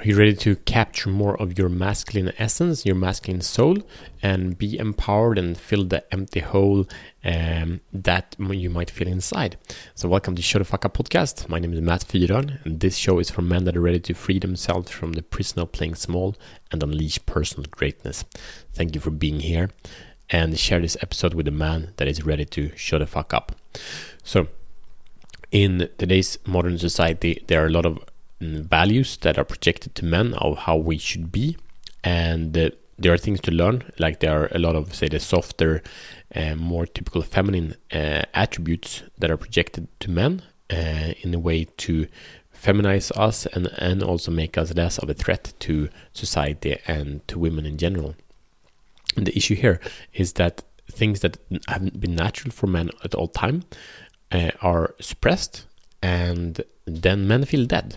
Are you ready to capture more of your masculine essence, your masculine soul, and be empowered and fill the empty hole um, that you might feel inside? So, welcome to Show the Fuck Up podcast. My name is Matt Fyron, and this show is for men that are ready to free themselves from the prison of playing small and unleash personal greatness. Thank you for being here, and share this episode with a man that is ready to show the fuck up. So, in today's modern society, there are a lot of values that are projected to men of how we should be. And uh, there are things to learn like there are a lot of say the softer uh, more typical feminine uh, attributes that are projected to men uh, in a way to feminize us and, and also make us less of a threat to society and to women in general. And the issue here is that things that haven't been natural for men at all time uh, are suppressed and then men feel dead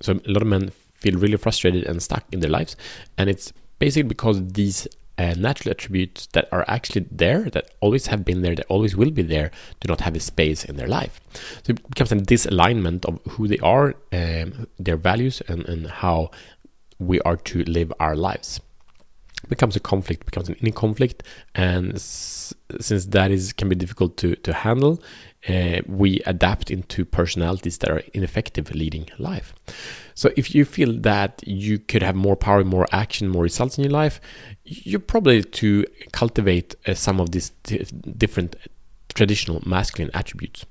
so a lot of men feel really frustrated and stuck in their lives, and it's basically because these uh, natural attributes that are actually there, that always have been there, that always will be there, do not have a space in their life. So it becomes a disalignment of who they are, um, their values, and, and how we are to live our lives. Becomes a conflict, becomes an inner conflict, and since that is can be difficult to to handle, uh, we adapt into personalities that are ineffective leading life. So if you feel that you could have more power, more action, more results in your life, you're probably to cultivate uh, some of these different traditional masculine attributes.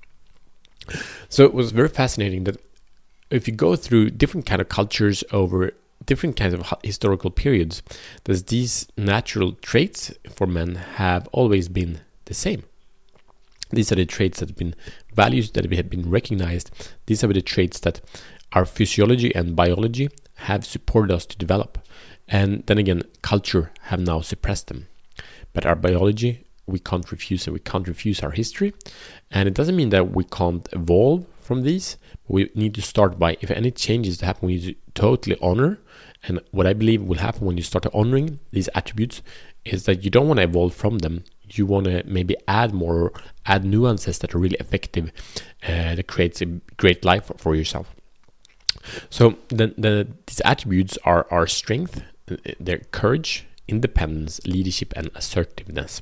So it was very fascinating that if you go through different kind of cultures over different kinds of historical periods, that these natural traits for men have always been the same. These are the traits that have been values that have been recognized. These are the traits that our physiology and biology have supported us to develop. And then again, culture have now suppressed them. But our biology, we can't refuse and we can't refuse our history. And it doesn't mean that we can't evolve from these. We need to start by, if any changes happen, we need to totally honor. And what I believe will happen when you start honoring these attributes is that you don't want to evolve from them you want to maybe add more, add nuances that are really effective, uh, that creates a great life for, for yourself. So the, the, these attributes are our strength, uh, their courage, independence, leadership, and assertiveness.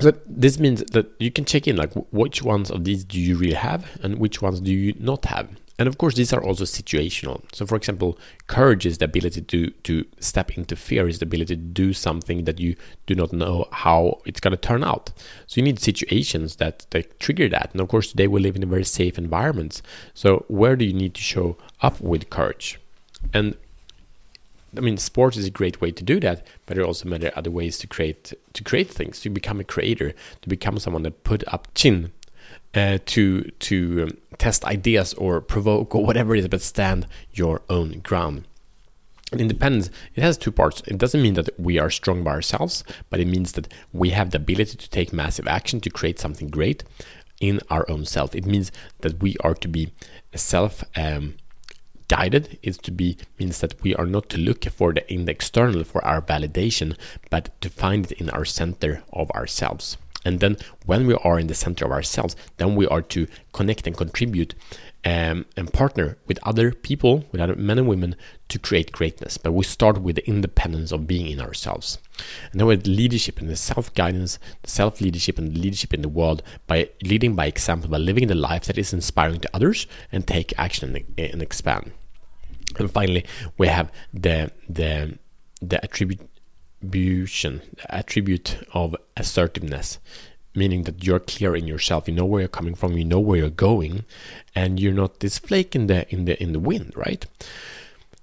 So this means that you can check in like which ones of these do you really have and which ones do you not have. And of course, these are also situational. So, for example, courage is the ability to to step into fear, is the ability to do something that you do not know how it's going to turn out. So, you need situations that, that trigger that. And of course, today we live in a very safe environments. So, where do you need to show up with courage? And I mean, sports is a great way to do that, but there are also many other ways to create to create things. To become a creator, to become someone that put up chin uh, to to um, test ideas or provoke or whatever it is, but stand your own ground. Independence, it has two parts. It doesn't mean that we are strong by ourselves, but it means that we have the ability to take massive action to create something great in our own self. It means that we are to be self um, guided. Is to be means that we are not to look for the in the external for our validation, but to find it in our center of ourselves. And then when we are in the center of ourselves, then we are to connect and contribute um, and partner with other people, with other men and women to create greatness. But we start with the independence of being in ourselves. And then with leadership and the self guidance, the self leadership and leadership in the world by leading by example, by living the life that is inspiring to others and take action and, and expand. And finally, we have the the the attribute attribution, attribute of assertiveness, meaning that you're clear in yourself. You know where you're coming from. You know where you're going, and you're not this flake in the in the in the wind, right?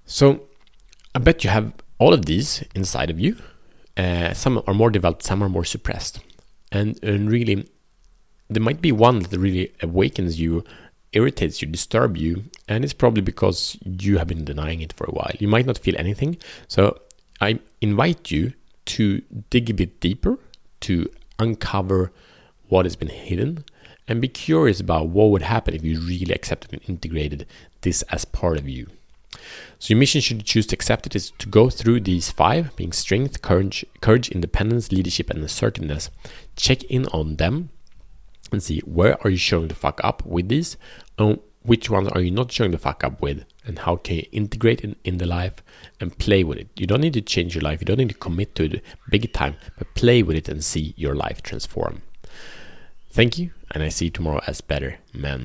So, I bet you have all of these inside of you. Uh, some are more developed, some are more suppressed, and and really, there might be one that really awakens you irritates you, disturb you, and it's probably because you have been denying it for a while. You might not feel anything. So I invite you to dig a bit deeper, to uncover what has been hidden, and be curious about what would happen if you really accepted and integrated this as part of you. So your mission should choose to accept it is to go through these five, being strength, courage, courage, independence, leadership, and assertiveness. Check in on them and see where are you showing the fuck up with these, and which ones are you not showing the fuck up with, and how can you integrate it in the life and play with it. You don't need to change your life, you don't need to commit to it big time, but play with it and see your life transform. Thank you, and I see you tomorrow as better men.